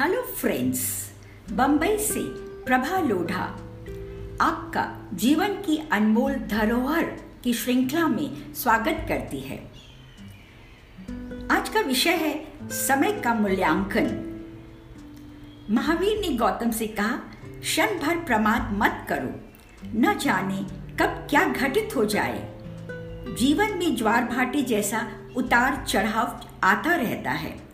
Friends Bombay से प्रभा लोढ़ा आपका जीवन की अनमोल धरोहर की श्रृंखला में स्वागत करती है। आज का विषय है समय का मूल्यांकन। महावीर ने गौतम से कहा, क्षण भर प्रमाद मत करो, न जाने कब क्या घटित हो जाए। जीवन में ज्वार भाटी जैसा उतार चढ़ाव आता रहता है।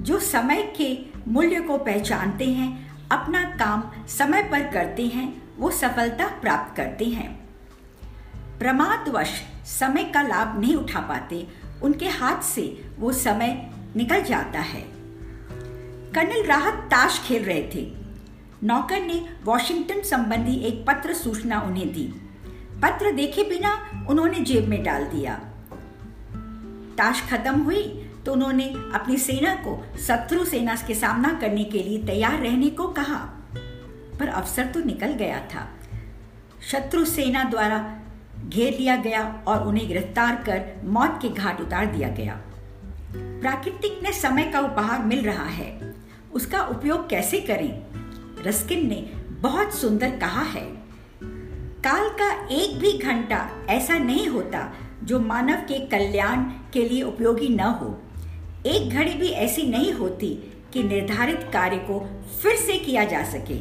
जो समय के मूल्य को पहचानते हैं, अपना काम समय पर करते हैं, वो सफलता प्राप्त करते हैं। प्रमादवश समय का लाभ नहीं उठा पाते, उनके हाथ से वो समय निकल जाता है। कर्नल राहत ताश खेल रहे थे। नौकर ने वॉशिंगटन संबंधी एक पत्र सूचना उन्हें दी। पत्र देखे बिना उन्होंने जेब में डाल दिया। ताश खत्म हुई तो उन्होंने अपनी सेना को शत्रु सेना के सामना करने के लिए तैयार रहने को कहा। पर अवसर तो निकल गया था। शत्रु सेना द्वारा घेर लिया गया और उन्हें गिरफ़्तार कर मौत के घाट उतार दिया गया। प्राकृतिक ने समय का उपहार मिल रहा है। उसका उपयोग कैसे करें? रस्किन ने बहुत सुंदर कहा है। काल का एक भी घंटा ऐसा नहीं होता जो मानव के कल्याण के लिए उपयोगी न हो। एक घड़ी भी ऐसी नहीं होती कि निर्धारित कार्य को फिर से किया जा सके।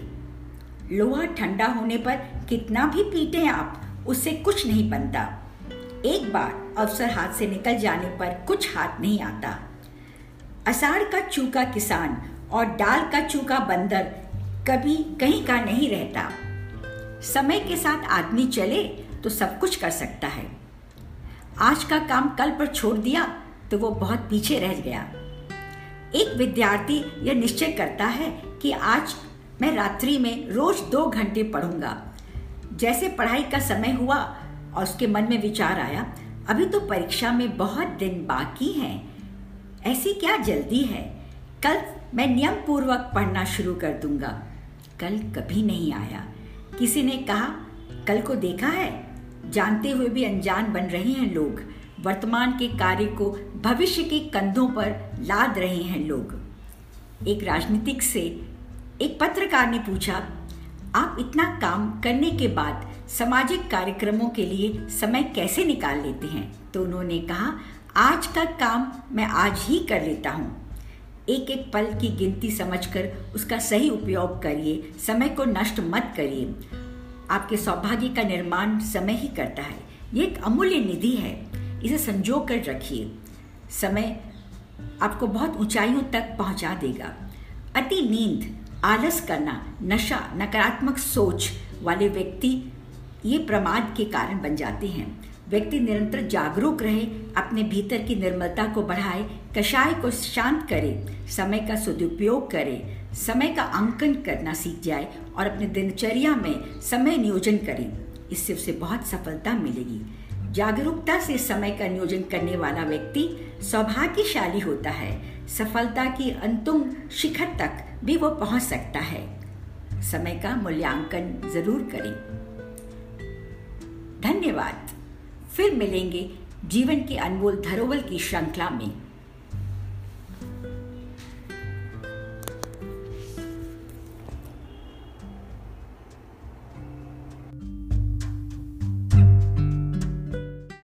लोहा ठंडा होने पर कितना भी पीटे आप, उससे कुछ नहीं बनता। एक बार अवसर हाथ से निकल जाने पर कुछ हाथ नहीं आता। असार का चूका किसान और डाल का चूका बंदर कभी कहीं का नहीं रहता। समय के साथ आदमी चले तो सब कुछ कर सकता है। आज का काम कल पर छोड़ दिया तो वो बहुत पीछे रह गया। एक विद्यार्थी यह निश्चय करता है कि आज मैं रात्रि में रोज दो घंटे पढ़ूँगा। जैसे पढ़ाई का समय हुआ और उसके मन में विचार आया, अभी तो परीक्षा में बहुत दिन बाकी हैं। ऐसी क्या जल्दी है? कल मैं नियम पूर्वक पढ़ना शुरू कर दूँगा। कल कभी नहीं आया। किसी ने कहा, कल को देखा है? जानते हुए भी अनजान बन रहे हैं लोग। वर्तमान के कार्य को भविष्य के कंधों पर लाद रहे हैं लोग। एक राजनीतिक से एक पत्रकार ने पूछा, आप इतना काम करने के बाद सामाजिक कार्यक्रमों के लिए समय कैसे निकाल लेते हैं? तो उन्होंने कहा, आज का काम मैं आज ही कर लेता हूँ। एक एक पल की गिनती समझकर उसका सही उपयोग करिए, समय को नष्ट मत करिए। आपके सौभाग्य का निर्माण समय ही करता है। ये एक अमूल्य निधि है। इसे संजो कर रखिए। समय आपको बहुत ऊंचाइयों तक पहुँचा देगा। अति नींद, आलस करना, नशा, नकारात्मक सोच वाले व्यक्ति ये प्रमाद के कारण बन जाते हैं। व्यक्ति निरंतर जागरूक रहे, अपने भीतर की निर्मलता को बढ़ाए, कषाय को शांत करे, समय का सदुपयोग करे, समय का अंकन करना सीख जाए और अपने दिनचर्या में समय नियोजन करें। इससे उसे बहुत सफलता मिलेगी। जागरूकता से समय का नियोजन करने वाला व्यक्ति सौभाग्यशाली होता है। सफलता की अंतिम शिखर तक भी वो पहुँच सकता है। समय का मूल्यांकन ज़रूर करें। धन्यवाद। फिर मिलेंगे जीवन के अनमोल धरोवल की श्रृंखला में।